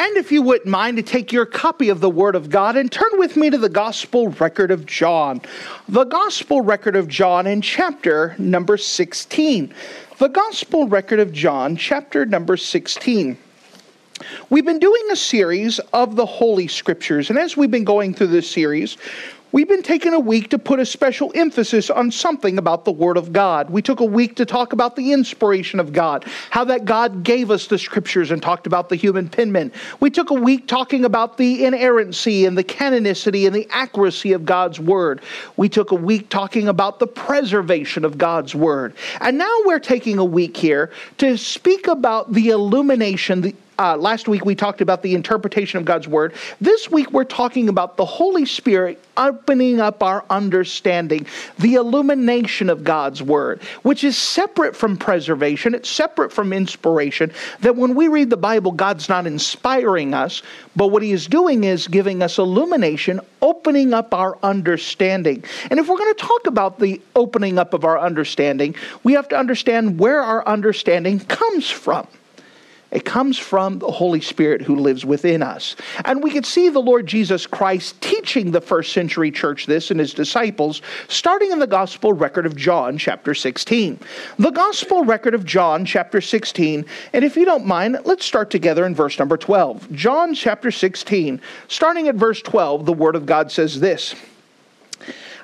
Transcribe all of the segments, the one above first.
And if you wouldn't mind to take your copy of the Word of God and turn with me to the Gospel record of John. The Gospel record of John in chapter number 16. The Gospel record of John, chapter number 16. We've been doing a series of the Holy Scriptures, and as we've been going through this series, We've been taking a week to put a special emphasis on something about the Word of God. We took a week to talk about the inspiration of God, how that God gave us the Scriptures and talked about the human penman. We took a week talking about the inerrancy and the canonicity and the accuracy of God's Word. We took a week talking about the preservation of God's Word. And now we're taking a week here to speak about the illumination, the uh, last week we talked about the interpretation of God's Word. This week we're talking about the Holy Spirit opening up our understanding, the illumination of God's Word, which is separate from preservation, it's separate from inspiration. That when we read the Bible, God's not inspiring us, but what He is doing is giving us illumination, opening up our understanding. And if we're going to talk about the opening up of our understanding, we have to understand where our understanding comes from. It comes from the Holy Spirit who lives within us. And we can see the Lord Jesus Christ teaching the first century church this and his disciples, starting in the Gospel record of John, chapter 16. The Gospel record of John, chapter 16. And if you don't mind, let's start together in verse number 12. John, chapter 16, starting at verse 12, the Word of God says this.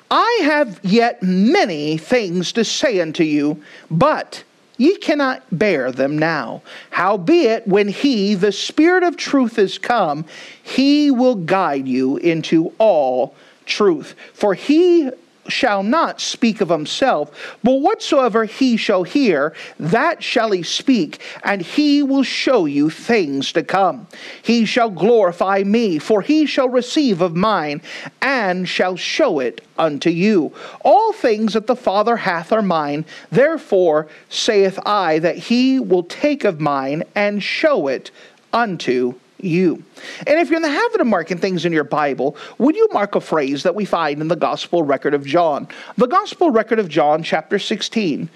I have yet many things to say unto you, but Ye cannot bear them now. Howbeit, when he, the Spirit of truth, is come, he will guide you into all truth. For he shall not speak of himself, but whatsoever he shall hear, that shall he speak, and he will show you things to come. He shall glorify me, for he shall receive of mine, and shall show it unto you. All things that the Father hath are mine, therefore saith I that he will take of mine and show it unto you. And if you're in the habit of marking things in your Bible, would you mark a phrase that we find in the Gospel record of John? The Gospel record of John, chapter 16.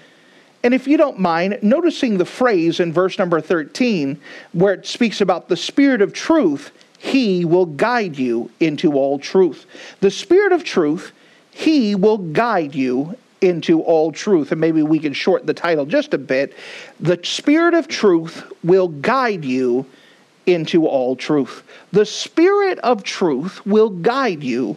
And if you don't mind noticing the phrase in verse number 13 where it speaks about the Spirit of truth, he will guide you into all truth. The Spirit of truth, he will guide you into all truth. And maybe we can shorten the title just a bit. The Spirit of truth will guide you into all truth. The Spirit of truth will guide you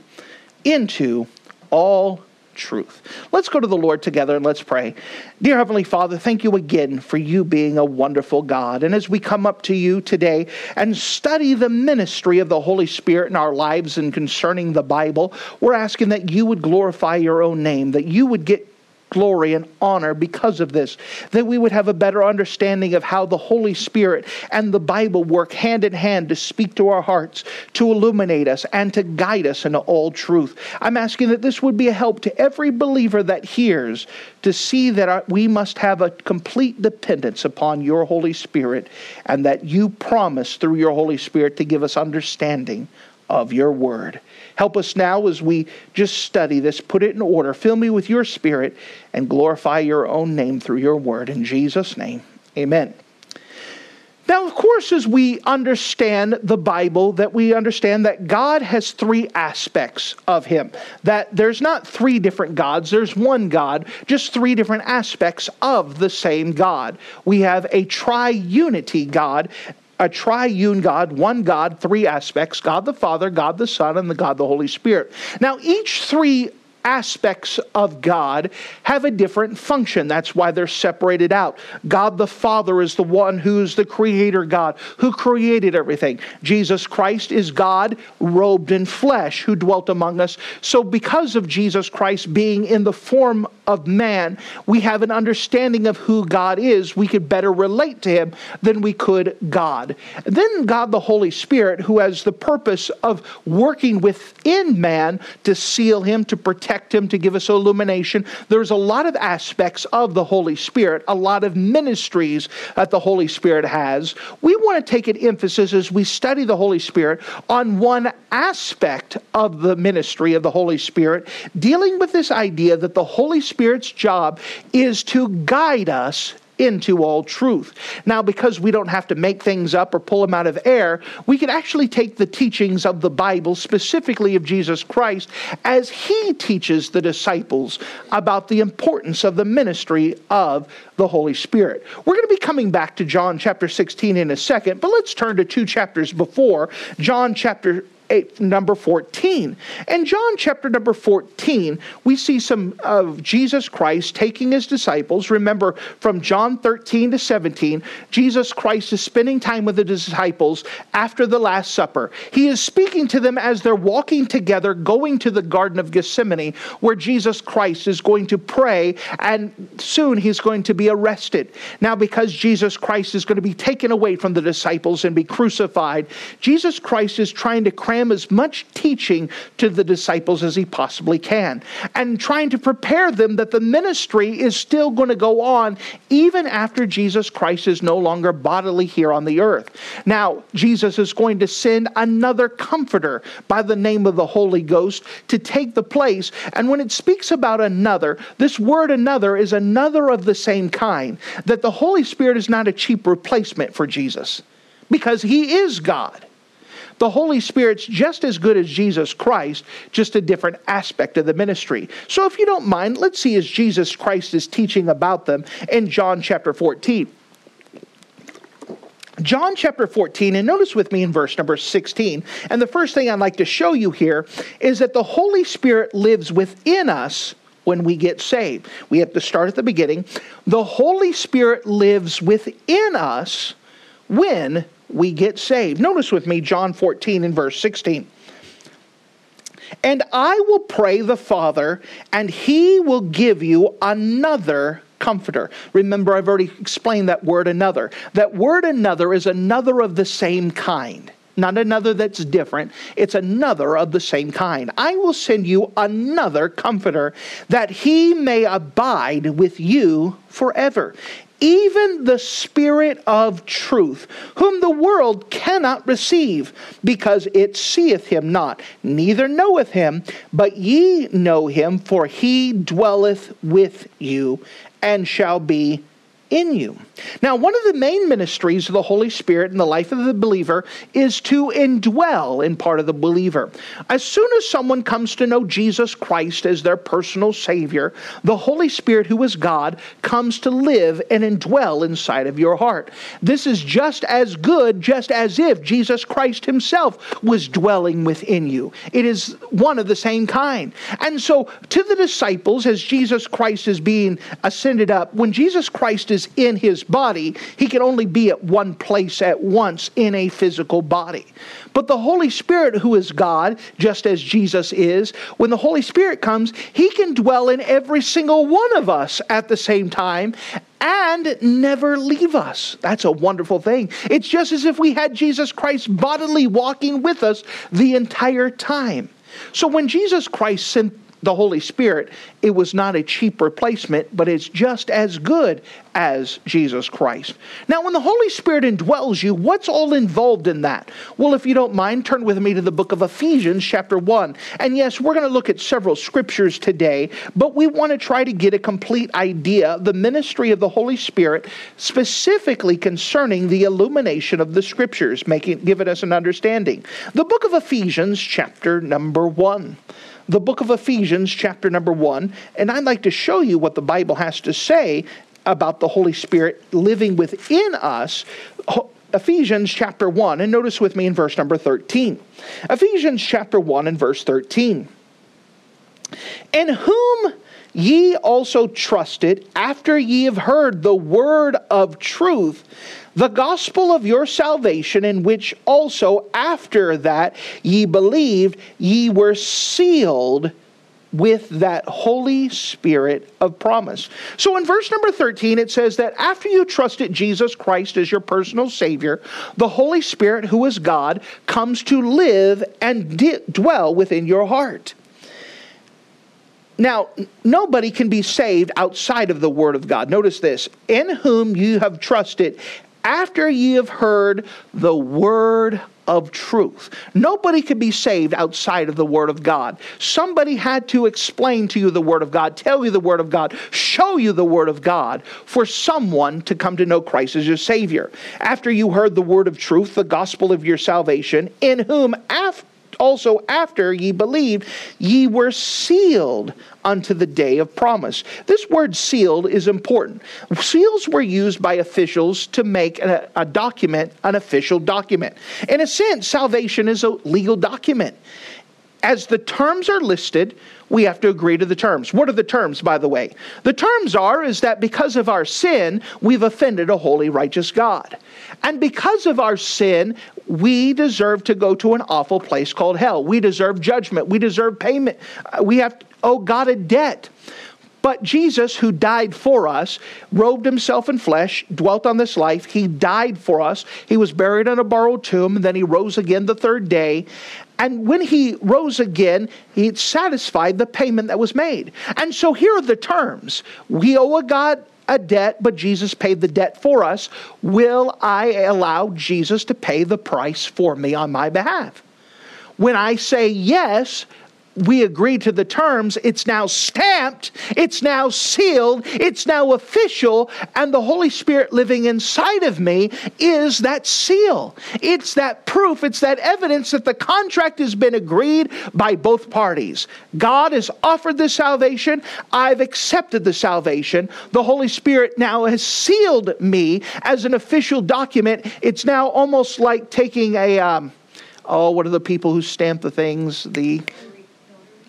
into all truth. Let's go to the Lord together and let's pray. Dear Heavenly Father, thank you again for you being a wonderful God. And as we come up to you today and study the ministry of the Holy Spirit in our lives and concerning the Bible, we're asking that you would glorify your own name, that you would get glory and honor because of this, that we would have a better understanding of how the Holy Spirit and the Bible work hand in hand to speak to our hearts, to illuminate us, and to guide us into all truth. I'm asking that this would be a help to every believer that hears to see that we must have a complete dependence upon your Holy Spirit and that you promise through your Holy Spirit to give us understanding of your word. Help us now as we just study this, put it in order. Fill me with your spirit and glorify your own name through your word. In Jesus' name, amen. Now, of course, as we understand the Bible, that we understand that God has three aspects of Him. That there's not three different gods, there's one God, just three different aspects of the same God. We have a triunity God, a triune God, one God, three aspects God the Father, God the Son, and the God the Holy Spirit. Now, each three aspects of God have a different function. That's why they're separated out. God the Father is the one who's the creator God, who created everything. Jesus Christ is God robed in flesh, who dwelt among us. So, because of Jesus Christ being in the form of man, we have an understanding of who God is. We could better relate to him than we could God. Then God the Holy Spirit, who has the purpose of working within man to seal him, to protect him, to give us illumination. There's a lot of aspects of the Holy Spirit, a lot of ministries that the Holy Spirit has. We want to take an emphasis as we study the Holy Spirit on one aspect of the ministry of the Holy Spirit, dealing with this idea that the Holy Spirit's job is to guide us into all truth. Now, because we don't have to make things up or pull them out of air, we can actually take the teachings of the Bible, specifically of Jesus Christ, as he teaches the disciples about the importance of the ministry of the Holy Spirit. We're going to be coming back to John chapter 16 in a second, but let's turn to two chapters before John chapter eight, number 14. In John chapter number 14, we see some of Jesus Christ taking his disciples. Remember, from John 13 to 17, Jesus Christ is spending time with the disciples after the Last Supper. He is speaking to them as they're walking together, going to the Garden of Gethsemane, where Jesus Christ is going to pray, and soon he's going to be arrested. Now, because Jesus Christ is going to be taken away from the disciples and be crucified, Jesus Christ is trying to cram cram as much teaching to the disciples as he possibly can, and trying to prepare them that the ministry is still going to go on even after Jesus Christ is no longer bodily here on the earth. Now, Jesus is going to send another comforter by the name of the Holy Ghost to take the place. And when it speaks about another, this word another is another of the same kind, that the Holy Spirit is not a cheap replacement for Jesus because he is God. The Holy Spirit's just as good as Jesus Christ, just a different aspect of the ministry. So if you don't mind, let's see as Jesus Christ is teaching about them in John chapter 14. John chapter 14, and notice with me in verse number 16. And the first thing I'd like to show you here is that the Holy Spirit lives within us when we get saved. We have to start at the beginning. The Holy Spirit lives within us when we get saved. Notice with me John 14 and verse 16. And I will pray the Father, and he will give you another comforter. Remember, I've already explained that word another. That word another is another of the same kind. Not another that's different. It's another of the same kind. I will send you another comforter that he may abide with you forever even the Spirit of truth, whom the world cannot receive, because it seeth him not, neither knoweth him, but ye know him, for he dwelleth with you, and shall be in you. Now, one of the main ministries of the Holy Spirit in the life of the believer is to indwell in part of the believer. As soon as someone comes to know Jesus Christ as their personal Savior, the Holy Spirit, who is God, comes to live and indwell inside of your heart. This is just as good, just as if Jesus Christ Himself was dwelling within you. It is one of the same kind. And so, to the disciples, as Jesus Christ is being ascended up, when Jesus Christ is in His body, he can only be at one place at once in a physical body. But the Holy Spirit, who is God, just as Jesus is, when the Holy Spirit comes, he can dwell in every single one of us at the same time and never leave us. That's a wonderful thing. It's just as if we had Jesus Christ bodily walking with us the entire time. So when Jesus Christ sent the Holy Spirit, it was not a cheap replacement, but it's just as good as Jesus Christ. Now, when the Holy Spirit indwells you, what's all involved in that? Well, if you don't mind, turn with me to the book of Ephesians, chapter 1. And yes, we're going to look at several scriptures today, but we want to try to get a complete idea of the ministry of the Holy Spirit, specifically concerning the illumination of the scriptures, making giving us an understanding. The book of Ephesians, chapter number 1 the book of Ephesians, chapter number one, and I'd like to show you what the Bible has to say about the Holy Spirit living within us. Ephesians chapter 1, and notice with me in verse number 13. Ephesians chapter 1 and verse 13. In whom ye also trusted after ye have heard the word of truth the gospel of your salvation, in which also after that ye believed, ye were sealed with that Holy Spirit of promise. So in verse number 13, it says that after you trusted Jesus Christ as your personal Savior, the Holy Spirit, who is God, comes to live and dwell within your heart. Now, nobody can be saved outside of the Word of God. Notice this in whom you have trusted after ye have heard the Word of truth. Nobody could be saved outside of the Word of God. Somebody had to explain to you the Word of God, tell you the Word of God, show you the Word of God for someone to come to know Christ as your Savior. After you heard the Word of truth, the gospel of your salvation, in whom after also after ye believed, ye were sealed unto the day of promise. This word sealed is important. Seals were used by officials to make a, a, document an official document. In a sense, salvation is a legal document. As the terms are listed, we have to agree to the terms. What are the terms, by the way? The terms are is that because of our sin, we've offended a holy, righteous God. And because of our sin, we deserve to go to an awful place called hell. We deserve judgment. We deserve payment. Uh, we have owe God a debt. But Jesus, who died for us, robed himself in flesh, dwelt on this life. He died for us. He was buried in a borrowed tomb, and then he rose again the third day. And when he rose again, he satisfied the payment that was made. And so here are the terms. We owe a God a debt, but Jesus paid the debt for us. Will I allow Jesus to pay the price for me on my behalf? When I say yes, we agree to the terms, it's now stamped, it's now sealed, it's now official, and the Holy Spirit living inside of me is that seal. It's that proof, it's that evidence that the contract has been agreed by both parties. God has offered the salvation, I've accepted the salvation. The Holy Spirit now has sealed me as an official document. It's now almost like taking a. Um, oh, what are the people who stamp the things? The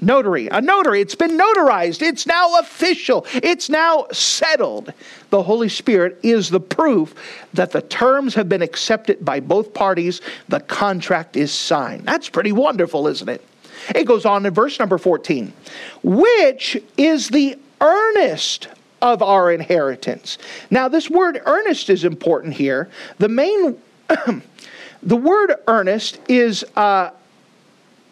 Notary, a notary. It's been notarized. It's now official. It's now settled. The Holy Spirit is the proof that the terms have been accepted by both parties. The contract is signed. That's pretty wonderful, isn't it? It goes on in verse number 14, which is the earnest of our inheritance. Now, this word earnest is important here. The main, the word earnest is. Uh,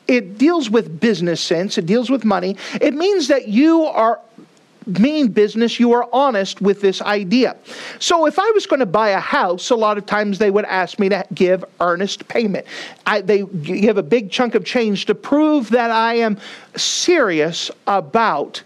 it deals with business sense, it deals with money. It means that you are mean business, you are honest with this idea. So if I was going to buy a house, a lot of times they would ask me to give earnest payment. I, they give a big chunk of change to prove that I am serious about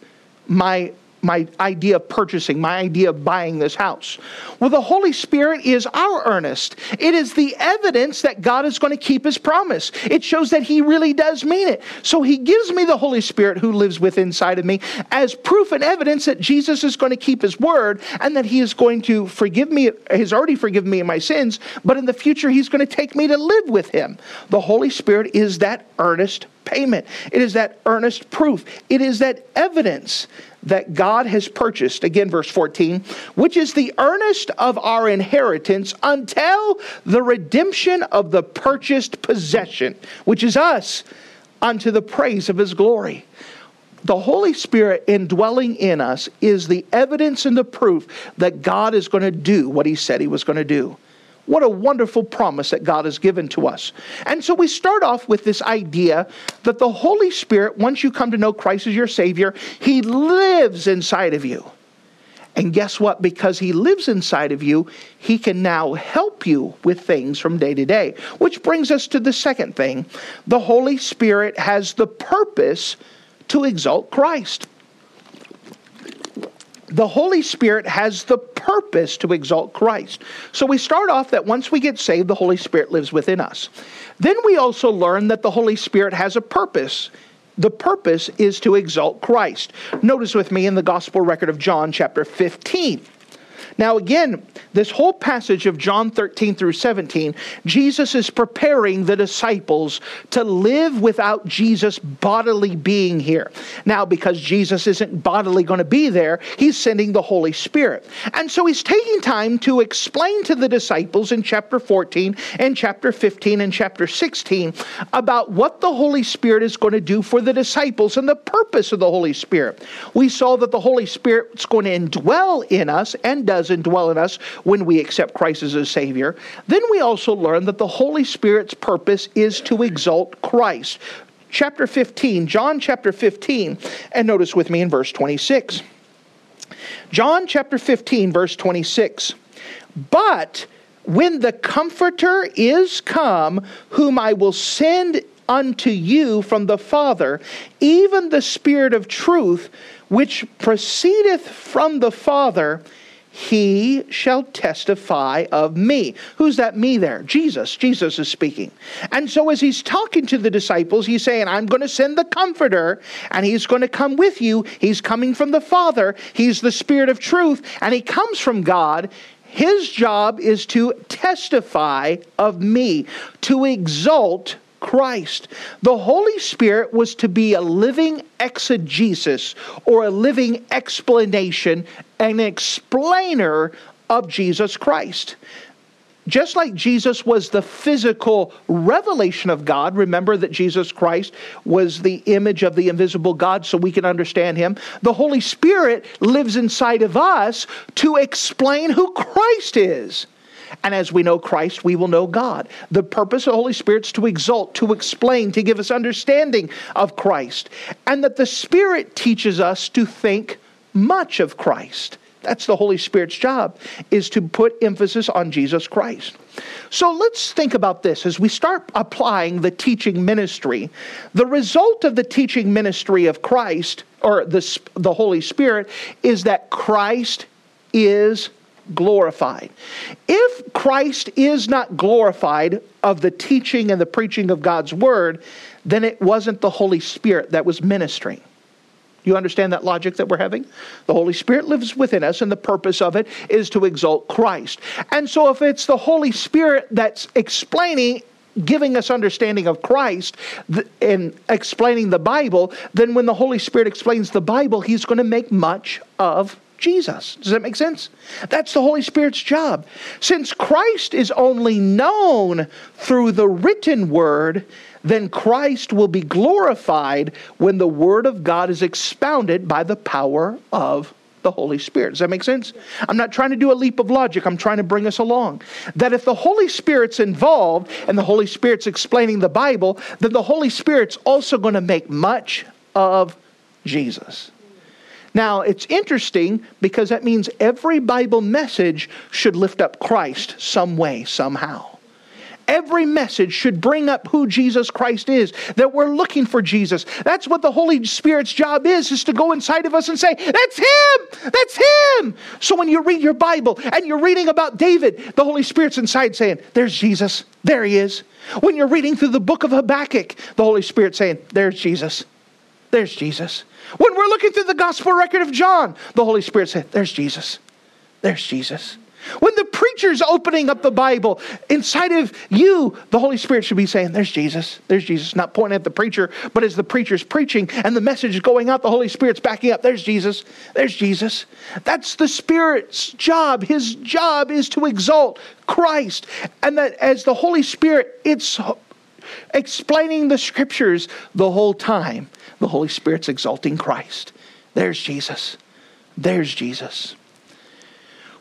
my my idea of purchasing, my idea of buying this house. Well, the Holy Spirit is our earnest. It is the evidence that God is going to keep his promise. It shows that he really does mean it. So he gives me the Holy Spirit who lives within inside of me as proof and evidence that Jesus is going to keep his word and that he is going to forgive me, he's already forgiven me of my sins, but in the future he's going to take me to live with him. The Holy Spirit is that earnest payment. It is that earnest proof. It is that evidence that God has purchased, again, verse 14, which is the earnest of our inheritance until the redemption of the purchased possession, which is us, unto the praise of his glory. The Holy Spirit indwelling in us is the evidence and the proof that God is going to do what he said he was going to do. What a wonderful promise that God has given to us. And so we start off with this idea that the Holy Spirit, once you come to know Christ as your Savior, He lives inside of you. And guess what? Because He lives inside of you, He can now help you with things from day to day. Which brings us to the second thing the Holy Spirit has the purpose to exalt Christ the Holy Spirit has the purpose to exalt Christ. So we start off that once we get saved, the Holy Spirit lives within us. Then we also learn that the Holy Spirit has a purpose. The purpose is to exalt Christ. Notice with me in the Gospel record of John, chapter 15. Now, again, this whole passage of John 13 through 17, Jesus is preparing the disciples to live without Jesus bodily being here. Now, because Jesus isn't bodily going to be there, he's sending the Holy Spirit. And so he's taking time to explain to the disciples in chapter 14 and chapter 15 and chapter 16 about what the Holy Spirit is going to do for the disciples and the purpose of the Holy Spirit. We saw that the Holy Spirit is going to indwell in us and does indwell in us when we accept Christ as a Savior. Then we also learn that the Holy Spirit's purpose is to exalt Christ. Chapter 15, John chapter 15, and notice with me in verse 26. John chapter 15, verse 26. But when the Comforter is come, whom I will send unto you from the Father, even the Spirit of truth, which proceedeth from the Father, he shall testify of me. Who's that me there? Jesus. Jesus is speaking. And so as he's talking to the disciples, he's saying, I'm going to send the comforter and he's going to come with you. He's coming from the Father. He's the Spirit of truth and he comes from God. His job is to testify of me, to exalt Christ. The Holy Spirit was to be a living exegesis or a living explanation, an explainer of Jesus Christ. Just like Jesus was the physical revelation of God, remember that Jesus Christ was the image of the invisible God so we can understand him. The Holy Spirit lives inside of us to explain who Christ is. And as we know Christ, we will know God. The purpose of the Holy Spirit is to exalt, to explain, to give us understanding of Christ. And that the Spirit teaches us to think much of Christ. That's the Holy Spirit's job, is to put emphasis on Jesus Christ. So let's think about this as we start applying the teaching ministry. The result of the teaching ministry of Christ, or the, the Holy Spirit, is that Christ is glorified. If Christ is not glorified of the teaching and the preaching of God's word, then it wasn't the Holy Spirit that was ministering. You understand that logic that we're having? The Holy Spirit lives within us, and the purpose of it is to exalt Christ. And so, if it's the Holy Spirit that's explaining giving us understanding of Christ and explaining the Bible, then when the Holy Spirit explains the Bible, he's going to make much of Jesus. Does that make sense? That's the Holy Spirit's job. Since Christ is only known through the written word, then Christ will be glorified when the word of God is expounded by the power of the Holy Spirit. Does that make sense? I'm not trying to do a leap of logic. I'm trying to bring us along. That if the Holy Spirit's involved and the Holy Spirit's explaining the Bible, then the Holy Spirit's also going to make much of Jesus. Now, it's interesting because that means every Bible message should lift up Christ some way, somehow. Every message should bring up who Jesus Christ is, that we're looking for Jesus. That's what the Holy Spirit's job is, is to go inside of us and say, That's Him! That's Him! So when you read your Bible and you're reading about David, the Holy Spirit's inside saying, There's Jesus. There He is. When you're reading through the book of Habakkuk, the Holy Spirit's saying, There's Jesus. There's Jesus. When we're looking through the gospel record of John, the Holy Spirit said, There's Jesus. There's Jesus. When the preacher's opening up the Bible, inside of you, the Holy Spirit should be saying, There's Jesus. There's Jesus. Not pointing at the preacher, but as the preacher's preaching and the message is going out, the Holy Spirit's backing up. There's Jesus. There's Jesus. That's the Spirit's job. His job is to exalt Christ. And that as the Holy Spirit, it's explaining the scriptures the whole time the Holy Spirit's exalting Christ. There's Jesus. There's Jesus.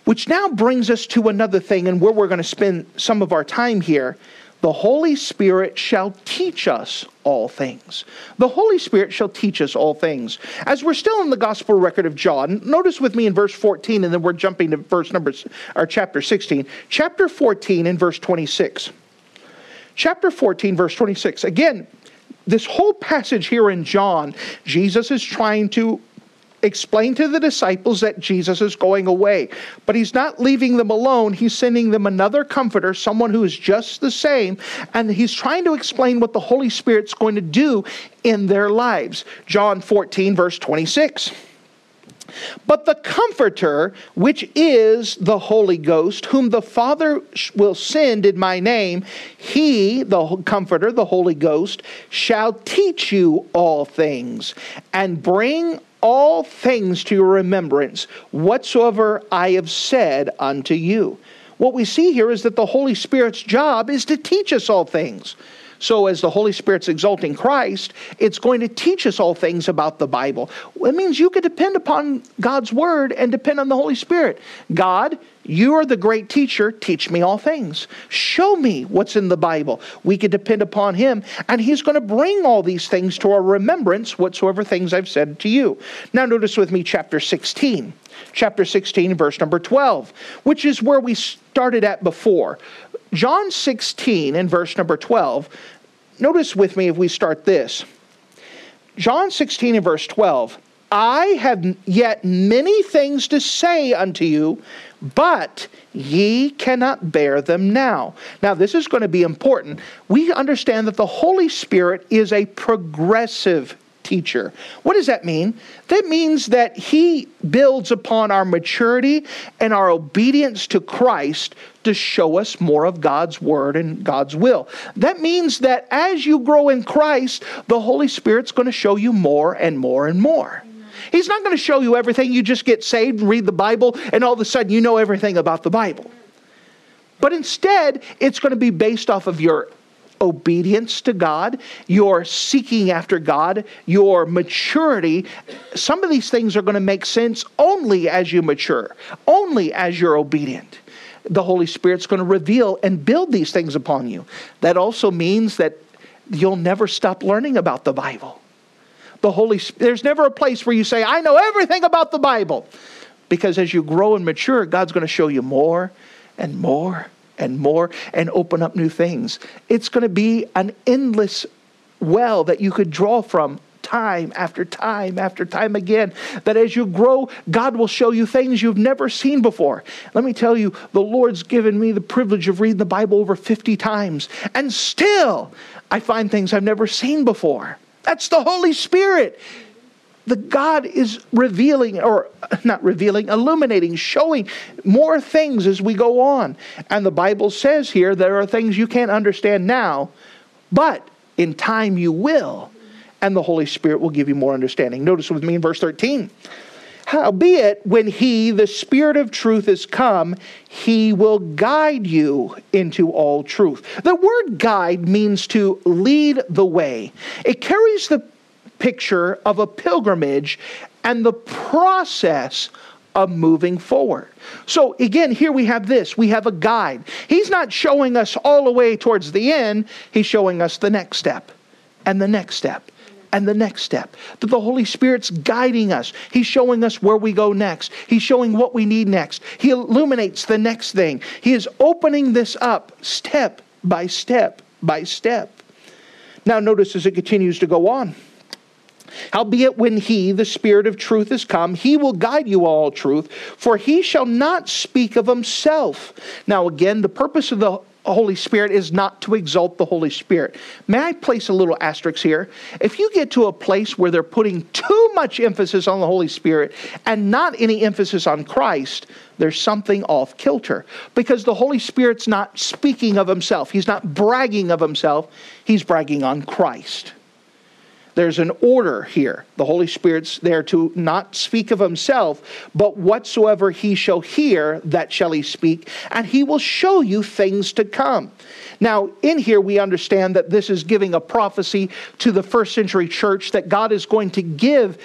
Which now brings us to another thing, and where we're going to spend some of our time here. The Holy Spirit shall teach us all things. The Holy Spirit shall teach us all things. As we're still in the gospel record of John, notice with me in verse 14, and then we're jumping to verse number or chapter 16. Chapter 14 and verse 26. Chapter 14, verse 26. Again, this whole passage here in John, Jesus is trying to explain to the disciples that Jesus is going away. But he's not leaving them alone. He's sending them another comforter, someone who is just the same, and he's trying to explain what the Holy Spirit's going to do in their lives. John 14, verse 26. But the Comforter, which is the Holy Ghost, whom the Father will send in my name, he, the Comforter, the Holy Ghost, shall teach you all things and bring all things to your remembrance whatsoever I have said unto you. What we see here is that the Holy Spirit's job is to teach us all things. So, as the Holy Spirit's exalting Christ, it's going to teach us all things about the Bible. It means you can depend upon God's Word and depend on the Holy Spirit. God, you are the great teacher. Teach me all things. Show me what's in the Bible. We can depend upon Him, and He's going to bring all these things to our remembrance, whatsoever things I've said to you. Now, notice with me chapter 16. Chapter 16, verse number 12, which is where we started at before. John 16 and verse number 12, notice with me if we start this. John 16 and verse 12, I have yet many things to say unto you, but ye cannot bear them now. Now, this is going to be important. We understand that the Holy Spirit is a progressive teacher. What does that mean? That means that he builds upon our maturity and our obedience to Christ to show us more of God's word and God's will. That means that as you grow in Christ, the Holy Spirit's going to show you more and more and more. He's not going to show you everything. You just get saved, and read the Bible, and all of a sudden you know everything about the Bible. But instead, it's going to be based off of your obedience to God, your seeking after God, your maturity. Some of these things are going to make sense only as you mature, only as you're obedient. The Holy Spirit's going to reveal and build these things upon you. That also means that you'll never stop learning about the Bible. The Holy there's never a place where you say, I know everything about the Bible. Because as you grow and mature, God's going to show you more and more and more and open up new things. It's going to be an endless well that you could draw from time after time after time again. That as you grow, God will show you things you've never seen before. Let me tell you, the Lord's given me the privilege of reading the Bible over 50 times, and still I find things I've never seen before. That's the Holy Spirit the God is revealing, or not revealing, illuminating, showing more things as we go on. And the Bible says here there are things you can't understand now, but in time you will. And the Holy Spirit will give you more understanding. Notice with me in verse 13. Howbeit, when he, the Spirit of truth, is come, he will guide you into all truth. The word guide means to lead the way. It carries the picture of a pilgrimage and the process of moving forward. So again, here we have this. We have a guide. He's not showing us all the way towards the end, he's showing us the next step and the next step and the next step. That the Holy Spirit's guiding us. He's showing us where we go next. He's showing what we need next. He illuminates the next thing. He is opening this up step by step by step. Now, notice as it continues to go on. Howbeit, when he, the Spirit of truth, is come, he will guide you all truth, for he shall not speak of himself. Now, again, the purpose of the Holy Spirit is not to exalt the Holy Spirit. May I place a little asterisk here? If you get to a place where they're putting too much emphasis on the Holy Spirit and not any emphasis on Christ, there's something off kilter. Because the Holy Spirit's not speaking of himself, he's not bragging of himself, he's bragging on Christ. There's an order here. The Holy Spirit's there to not speak of himself, but whatsoever he shall hear, that shall he speak, and he will show you things to come. Now, in here, we understand that this is giving a prophecy to the first century church that God is going to give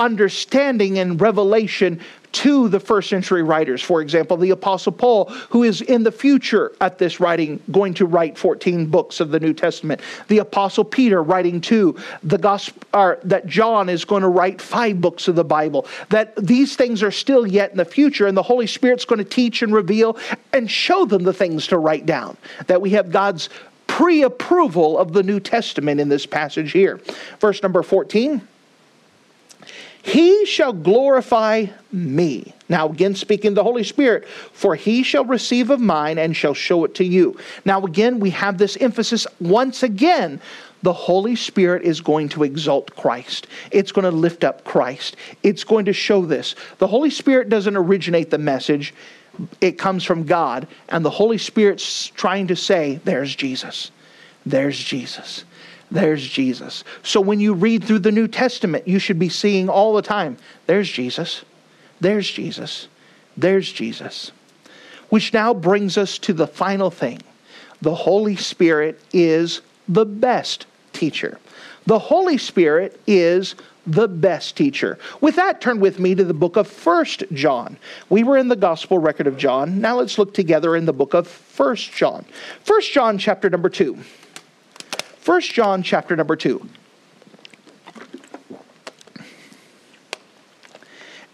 understanding and revelation to the first century writers. For example, the Apostle Paul, who is in the future at this writing going to write 14 books of the New Testament. The Apostle Peter writing two. The gospel or that John is going to write five books of the Bible. That these things are still yet in the future, and the Holy Spirit's going to teach and reveal and show them the things to write down. That we have God's pre approval of the New Testament in this passage here. Verse number 14. He shall glorify me. Now, again, speaking the Holy Spirit, for he shall receive of mine and shall show it to you. Now, again, we have this emphasis once again. The Holy Spirit is going to exalt Christ. It's going to lift up Christ. It's going to show this. The Holy Spirit doesn't originate the message, it comes from God. And the Holy Spirit's trying to say, There's Jesus. There's Jesus. There's Jesus. So when you read through the New Testament, you should be seeing all the time, there's Jesus. There's Jesus. There's Jesus. Which now brings us to the final thing. The Holy Spirit is the best teacher. The Holy Spirit is the best teacher. With that, turn with me to the book of First John. We were in the gospel record of John. Now let's look together in the book of First John. First John chapter number 2. 1 John chapter number 2.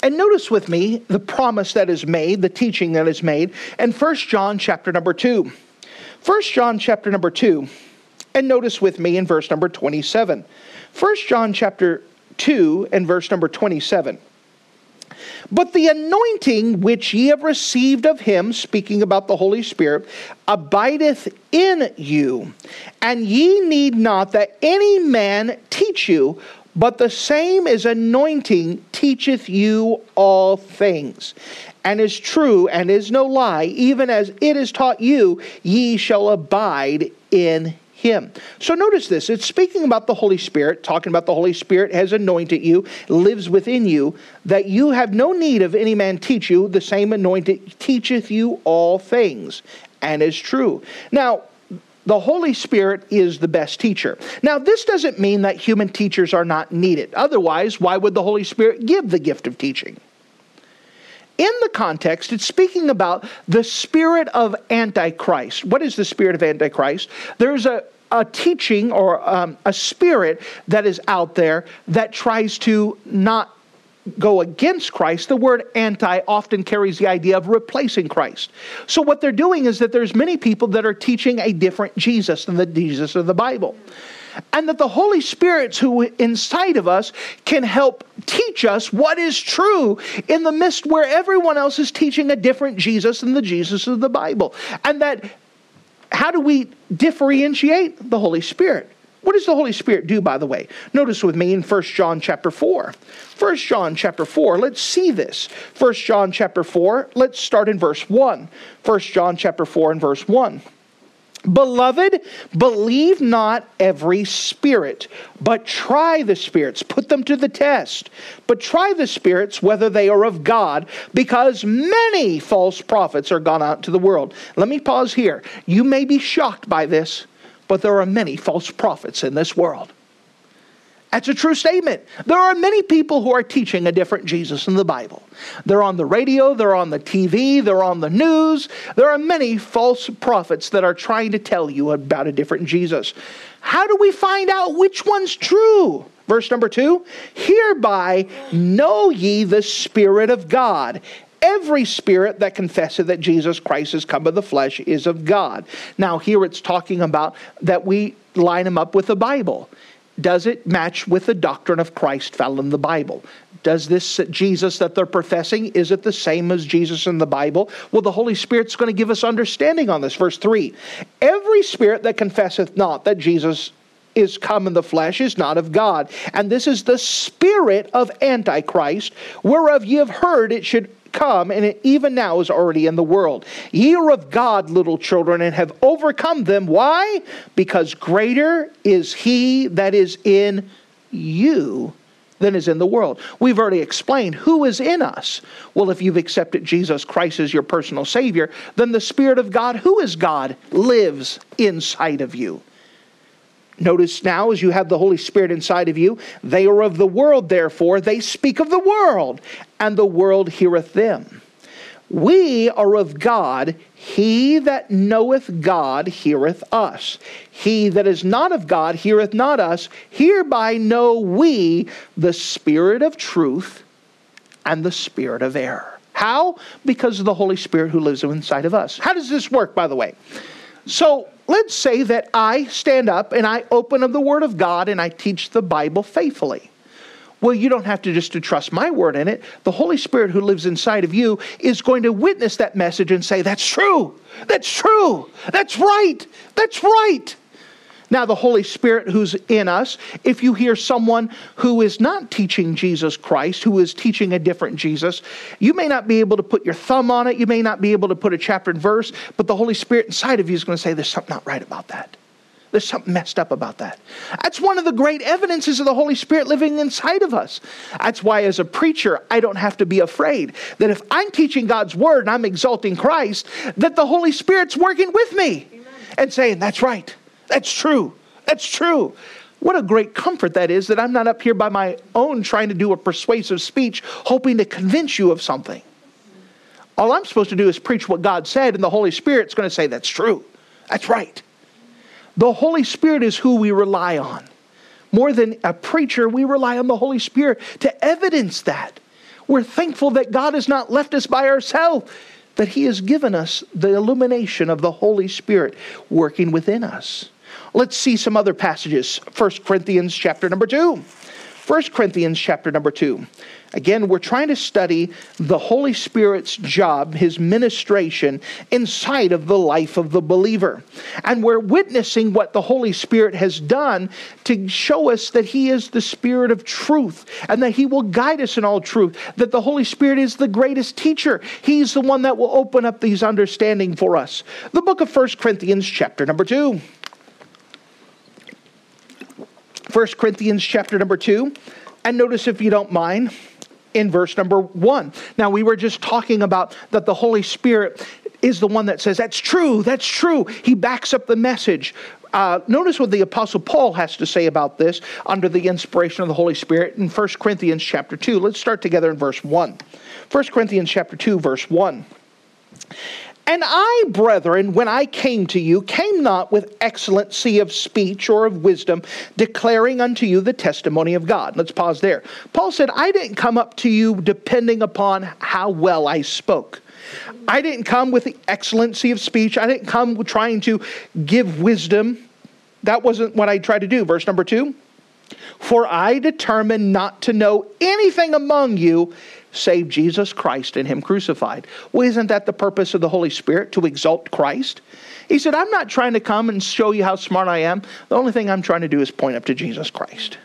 And notice with me the promise that is made, the teaching that is made in 1 John chapter number 2. 1 John chapter number 2. And notice with me in verse number 27. 1 John chapter 2 and verse number 27. But the anointing which ye have received of him, speaking about the Holy Spirit, abideth in you. And ye need not that any man teach you, but the same is anointing teacheth you all things, and is true and is no lie, even as it is taught you, ye shall abide in him. So notice this. It's speaking about the Holy Spirit, talking about the Holy Spirit has anointed you, lives within you, that you have no need of any man teach you. The same anointed teacheth you all things, and is true. Now, the Holy Spirit is the best teacher. Now, this doesn't mean that human teachers are not needed. Otherwise, why would the Holy Spirit give the gift of teaching? In the context, it's speaking about the spirit of Antichrist. What is the spirit of Antichrist? There's a, a teaching or um, a spirit that is out there that tries to not go against Christ, the word anti often carries the idea of replacing Christ. So what they're doing is that there's many people that are teaching a different Jesus than the Jesus of the Bible and that the Holy Spirit who inside of us can help teach us what is true in the midst where everyone else is teaching a different Jesus than the Jesus of the Bible. And that how do we differentiate the Holy Spirit? What does the Holy Spirit do, by the way? Notice with me in 1 John chapter 4. 1 John chapter 4, let's see this. 1 John chapter 4, let's start in verse 1. 1 John chapter 4 and verse 1. Beloved, believe not every spirit, but try the spirits, put them to the test. But try the spirits whether they are of God, because many false prophets are gone out to the world. Let me pause here. You may be shocked by this, but there are many false prophets in this world. That's a true statement. There are many people who are teaching a different Jesus in the Bible. They're on the radio, they're on the TV, they're on the news. There are many false prophets that are trying to tell you about a different Jesus. How do we find out which one's true? Verse number two Hereby know ye the Spirit of God. Every spirit that confesseth that Jesus Christ is come of the flesh is of God. Now, here it's talking about that we line them up with the Bible does it match with the doctrine of Christ found in the Bible? Does this Jesus that they're professing, is it the same as Jesus in the Bible? Well, the Holy Spirit's going to give us understanding on this. Verse 3 Every spirit that confesseth not that Jesus is come in the flesh is not of God. And this is the spirit of Antichrist, whereof ye have heard it should come, and even now is already in the world. Ye are of God, little children, and have overcome them. Why? Because greater is he that is in you than is in the world. We've already explained who is in us. Well, if you've accepted Jesus Christ as your personal Savior, then the Spirit of God, who is God, lives inside of you. Notice now, as you have the Holy Spirit inside of you, they are of the world, therefore, they speak of the world, and the world heareth them. We are of God. He that knoweth God heareth us. He that is not of God heareth not us. Hereby know we the spirit of truth and the spirit of error. How? Because of the Holy Spirit who lives inside of us. How does this work, by the way? So, let's say that I stand up and I open up the Word of God and I teach the Bible faithfully. Well, you don't have to just to trust my word in it. The Holy Spirit who lives inside of you is going to witness that message and say, That's true. That's true. That's right. That's right. Now, the Holy Spirit who's in us, if you hear someone who is not teaching Jesus Christ, who is teaching a different Jesus, you may not be able to put your thumb on it. You may not be able to put a chapter and verse, but the Holy Spirit inside of you is going to say, There's something not right about that. There's something messed up about that. That's one of the great evidences of the Holy Spirit living inside of us. That's why, as a preacher, I don't have to be afraid that if I'm teaching God's word and I'm exalting Christ, that the Holy Spirit's working with me Amen. and saying, That's right. That's true. That's true. What a great comfort that is that I'm not up here by my own trying to do a persuasive speech, hoping to convince you of something. All I'm supposed to do is preach what God said, and the Holy Spirit's going to say, That's true. That's right. The Holy Spirit is who we rely on. More than a preacher, we rely on the Holy Spirit to evidence that. We're thankful that God has not left us by ourselves, that He has given us the illumination of the Holy Spirit working within us. Let's see some other passages. 1 Corinthians chapter number 2. 1 Corinthians chapter number 2. Again, we're trying to study the Holy Spirit's job, his ministration inside of the life of the believer. And we're witnessing what the Holy Spirit has done to show us that he is the Spirit of truth and that he will guide us in all truth, that the Holy Spirit is the greatest teacher. He's the one that will open up these understanding for us. The book of 1 Corinthians, chapter number 2. 1 Corinthians chapter number 2. And notice, if you don't mind, in verse number 1. Now, we were just talking about that the Holy Spirit is the one that says, That's true, that's true. He backs up the message. Uh, notice what the apostle paul has to say about this under the inspiration of the holy spirit in 1 corinthians chapter 2 let's start together in verse 1 1 corinthians chapter 2 verse 1 and I, brethren, when I came to you, came not with excellency of speech or of wisdom, declaring unto you the testimony of God. Let's pause there. Paul said, I didn't come up to you depending upon how well I spoke. I didn't come with the excellency of speech. I didn't come trying to give wisdom. That wasn't what I tried to do. Verse number two. For I determined not to know anything among you save Jesus Christ and Him crucified. Well, isn't that the purpose of the Holy Spirit, to exalt Christ? He said, I'm not trying to come and show you how smart I am. The only thing I'm trying to do is point up to Jesus Christ.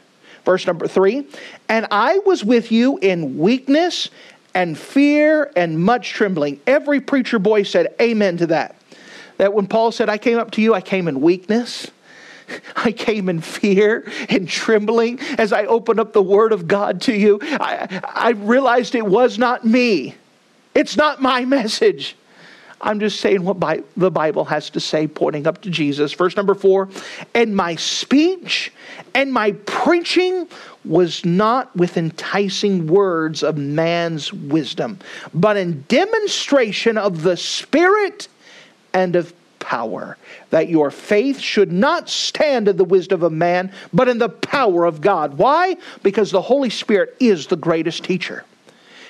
Verse number three, and I was with you in weakness and fear and much trembling. Every preacher boy said amen to that. That when Paul said, I came up to you, I came in weakness I came in fear and trembling as I opened up the Word of God to you. I, I realized it was not me, it's not my message. I'm just saying what Bi- the Bible has to say, pointing up to Jesus. Verse number four, and my speech and my preaching was not with enticing words of man's wisdom, but in demonstration of the Spirit and of power, that your faith should not stand in the wisdom of man, but in the power of God. Why? Because the Holy Spirit is the greatest teacher.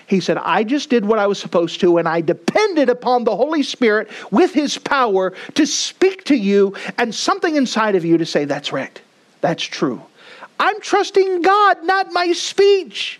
He said, I just did what I was supposed to, and I depended upon the Holy Spirit with His power to speak to you and something inside of you to say, That's right, that's true. I'm trusting God, not my speech.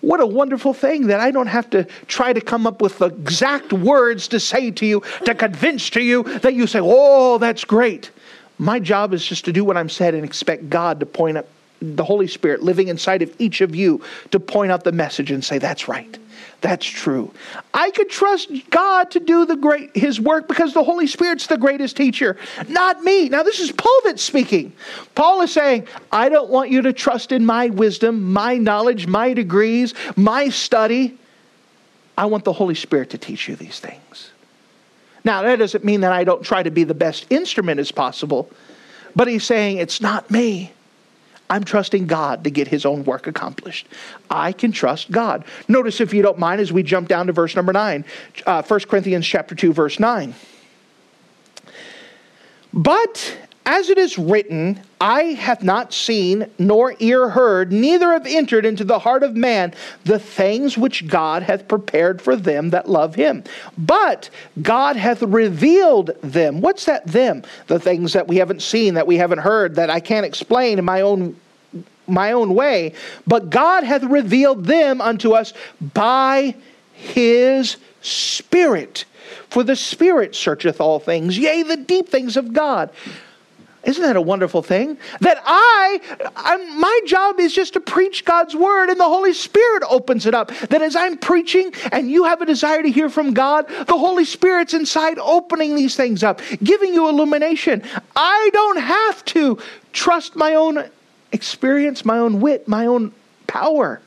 What a wonderful thing that I don't have to try to come up with the exact words to say to you, to convince to you that you say, oh, that's great. My job is just to do what I'm said and expect God to point up the Holy Spirit living inside of each of you to point out the message and say, that's right. That's true. I could trust God to do the great his work because the Holy Spirit's the greatest teacher, not me. Now this is Paul that's speaking. Paul is saying, I don't want you to trust in my wisdom, my knowledge, my degrees, my study. I want the Holy Spirit to teach you these things. Now, that doesn't mean that I don't try to be the best instrument as possible, but he's saying it's not me. I'm trusting God to get his own work accomplished. I can trust God. Notice, if you don't mind, as we jump down to verse number 9, uh, 1 Corinthians chapter 2, verse 9. But as it is written, Eye have not seen, nor ear heard, neither have entered into the heart of man the things which God hath prepared for them that love him. But God hath revealed them. What's that them? The things that we haven't seen, that we haven't heard, that I can't explain in my own my own way, but God hath revealed them unto us by his Spirit. For the Spirit searcheth all things, yea, the deep things of God. Isn't that a wonderful thing? That I, I'm, my job is just to preach God's word, and the Holy Spirit opens it up. That as I'm preaching and you have a desire to hear from God, the Holy Spirit's inside opening these things up, giving you illumination. I don't have to trust my own experience, my own wit, my own power.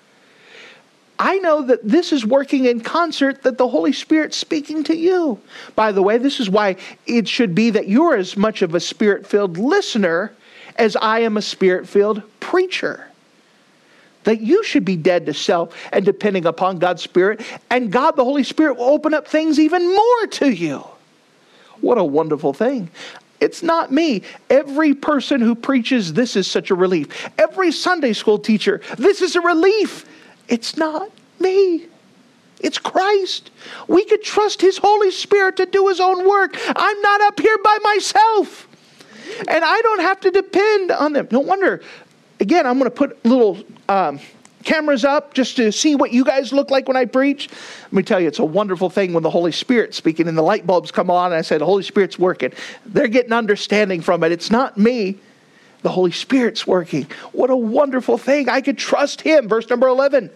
I know that this is working in concert, that the Holy Spirit's speaking to you. By the way, this is why it should be that you're as much of a spirit filled listener as I am a spirit filled preacher. That you should be dead to self and depending upon God's Spirit, and God, the Holy Spirit, will open up things even more to you. What a wonderful thing. It's not me. Every person who preaches this is such a relief. Every Sunday school teacher, this is a relief. It's not me. It's Christ. We could trust His Holy Spirit to do His own work. I'm not up here by myself. And I don't have to depend on them. No wonder, again, I'm going to put little um, cameras up just to see what you guys look like when I preach. Let me tell you, it's a wonderful thing when the Holy Spirit's speaking and the light bulbs come on. And I said, The Holy Spirit's working. They're getting understanding from it. It's not me. The Holy Spirit's working. What a wonderful thing. I could trust Him. Verse number 11.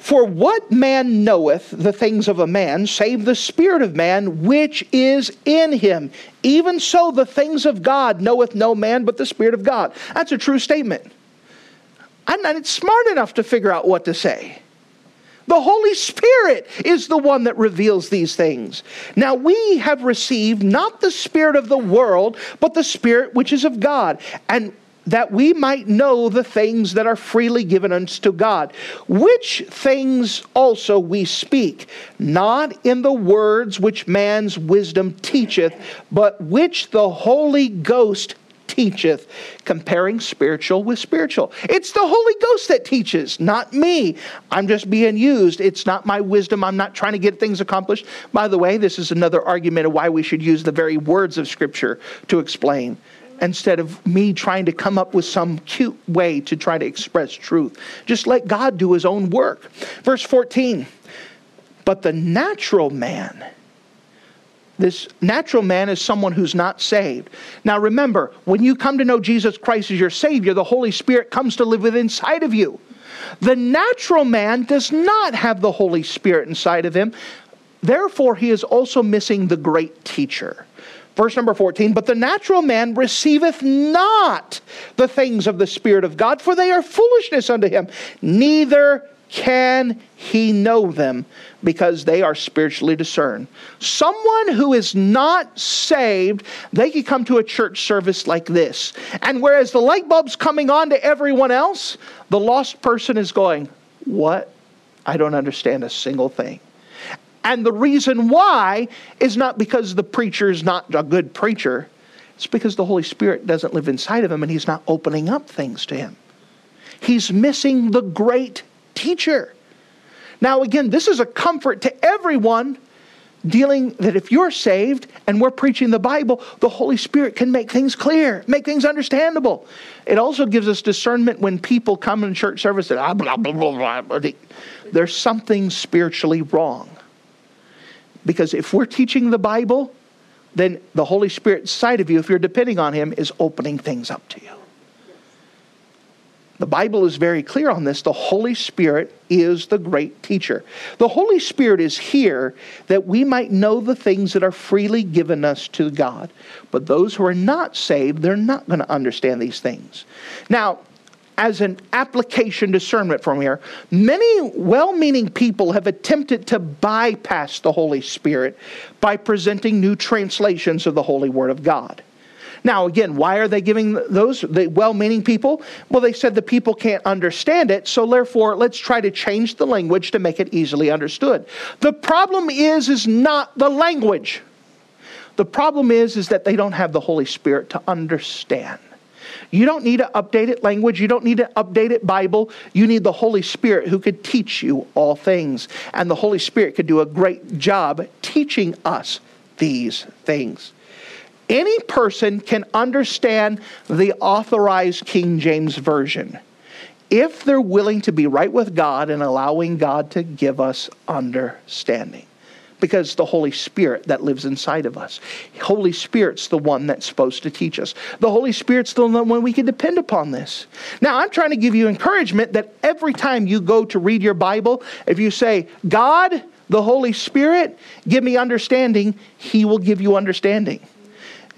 For what man knoweth the things of a man, save the Spirit of man which is in him? Even so, the things of God knoweth no man but the Spirit of God. That's a true statement. I'm not smart enough to figure out what to say. The Holy Spirit is the one that reveals these things. Now we have received not the Spirit of the world, but the Spirit which is of God. And that we might know the things that are freely given unto God, which things also we speak, not in the words which man's wisdom teacheth, but which the Holy Ghost teacheth, comparing spiritual with spiritual. It's the Holy Ghost that teaches, not me. I'm just being used. It's not my wisdom. I'm not trying to get things accomplished. By the way, this is another argument of why we should use the very words of Scripture to explain instead of me trying to come up with some cute way to try to express truth. Just let God do his own work. Verse 14 But the natural man, this natural man is someone who's not saved. Now remember, when you come to know Jesus Christ as your Savior, the Holy Spirit comes to live within inside of you. The natural man does not have the Holy Spirit inside of him. Therefore, he is also missing the great teacher. Verse number 14, but the natural man receiveth not the things of the Spirit of God, for they are foolishness unto him. Neither can he know them because they are spiritually discerned. Someone who is not saved, they could come to a church service like this. And whereas the light bulb's coming on to everyone else, the lost person is going, What? I don't understand a single thing. And the reason why is not because the preacher is not a good preacher, it's because the Holy Spirit doesn't live inside of him and he's not opening up things to him. He's missing the great teacher. Now, again, this is a comfort to everyone dealing that if you're saved and we're preaching the Bible, the Holy Spirit can make things clear, make things understandable. It also gives us discernment when people come in church service and ah, blah, blah, blah, blah. There's something spiritually wrong. Because if we're teaching the Bible, then the Holy Spirit side of you, if you're depending on Him, is opening things up to you. The Bible is very clear on this. The Holy Spirit is the great teacher. The Holy Spirit is here that we might know the things that are freely given us to God. But those who are not saved, they're not going to understand these things. Now, as an application discernment from here. Many well meaning people have attempted to bypass the Holy Spirit by presenting new translations of the Holy Word of God. Now, again, why are they giving those, the well meaning people? Well, they said the people can't understand it, so therefore let's try to change the language to make it easily understood. The problem is, is not the language. The problem is, is that they don't have the Holy Spirit to understand. You don't need an updated language. You don't need an updated Bible. You need the Holy Spirit who could teach you all things. And the Holy Spirit could do a great job teaching us these things. Any person can understand the authorized King James Version if they're willing to be right with God and allowing God to give us understanding because the Holy Spirit that lives inside of us. Holy Spirit's the one that's supposed to teach us. The Holy Spirit's the one we can depend upon this. Now, I'm trying to give you encouragement that every time you go to read your Bible, if you say, God, the Holy Spirit, give me understanding, He will give you understanding.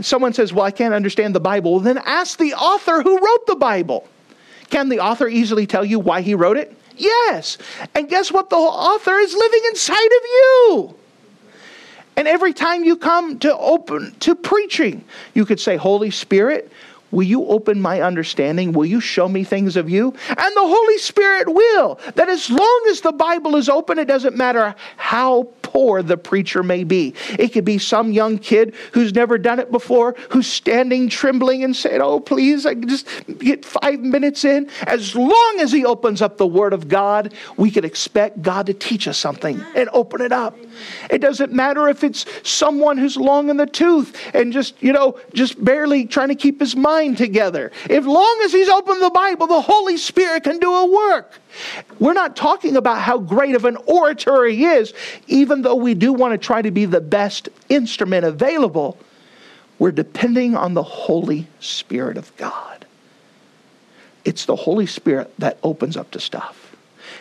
Someone says, Well, I can't understand the Bible, then ask the author who wrote the Bible. Can the author easily tell you why he wrote it? Yes. And guess what? The author is living inside of you. And every time you come to open to preaching, you could say, Holy Spirit, Will you open my understanding? Will you show me things of you? And the Holy Spirit will. That as long as the Bible is open, it doesn't matter how poor the preacher may be. It could be some young kid who's never done it before, who's standing trembling and saying, Oh, please, I can just get five minutes in. As long as he opens up the Word of God, we can expect God to teach us something and open it up. It doesn't matter if it's someone who's long in the tooth and just, you know, just barely trying to keep his mind together. As long as he's opened the Bible, the Holy Spirit can do a work. We're not talking about how great of an orator he is, though we do want to try to be the best instrument available. We're depending on the Holy Spirit of God. It's the Holy Spirit that opens up to stuff.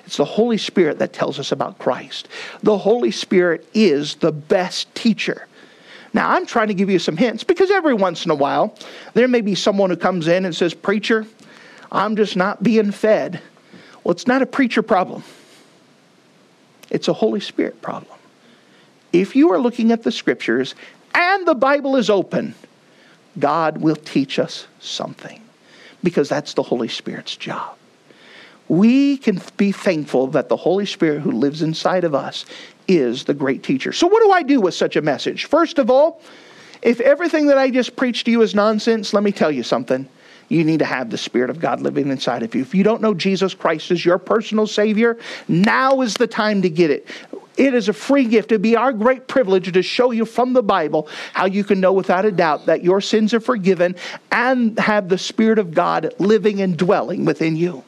It's the Holy Spirit that tells us about Christ. The Holy Spirit is the best teacher. Now, I'm trying to give you some hints because every once in a while, there may be someone who comes in and says, Preacher, I'm just not being fed. Well, it's not a preacher problem, it's a Holy Spirit problem. If you are looking at the scriptures and the Bible is open, God will teach us something because that's the Holy Spirit's job. We can be thankful that the Holy Spirit who lives inside of us is the great teacher. So, what do I do with such a message? First of all, if everything that I just preached to you is nonsense, let me tell you something you need to have the Spirit of God living inside of you. If you don't know Jesus Christ as your personal Savior, now is the time to get it. It is a free gift. It'd be our great privilege to show you from the Bible how you can know without a doubt that your sins are forgiven and have the Spirit of God living and dwelling within you.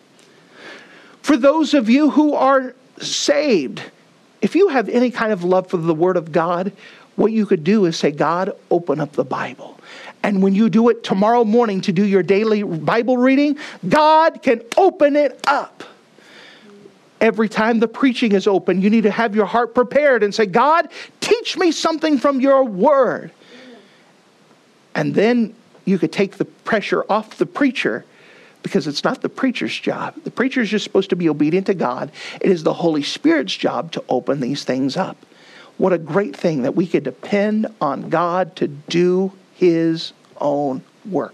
For those of you who are saved, if you have any kind of love for the Word of God, what you could do is say, God, open up the Bible. And when you do it tomorrow morning to do your daily Bible reading, God can open it up. Every time the preaching is open, you need to have your heart prepared and say, God, teach me something from your word. And then you could take the pressure off the preacher because it's not the preacher's job. The preacher is just supposed to be obedient to God. It is the Holy Spirit's job to open these things up. What a great thing that we could depend on God to do his own work.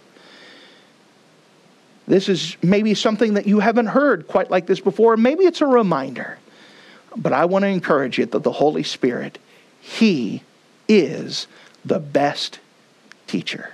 This is maybe something that you haven't heard quite like this before. Maybe it's a reminder. But I want to encourage you that the Holy Spirit, He is the best teacher.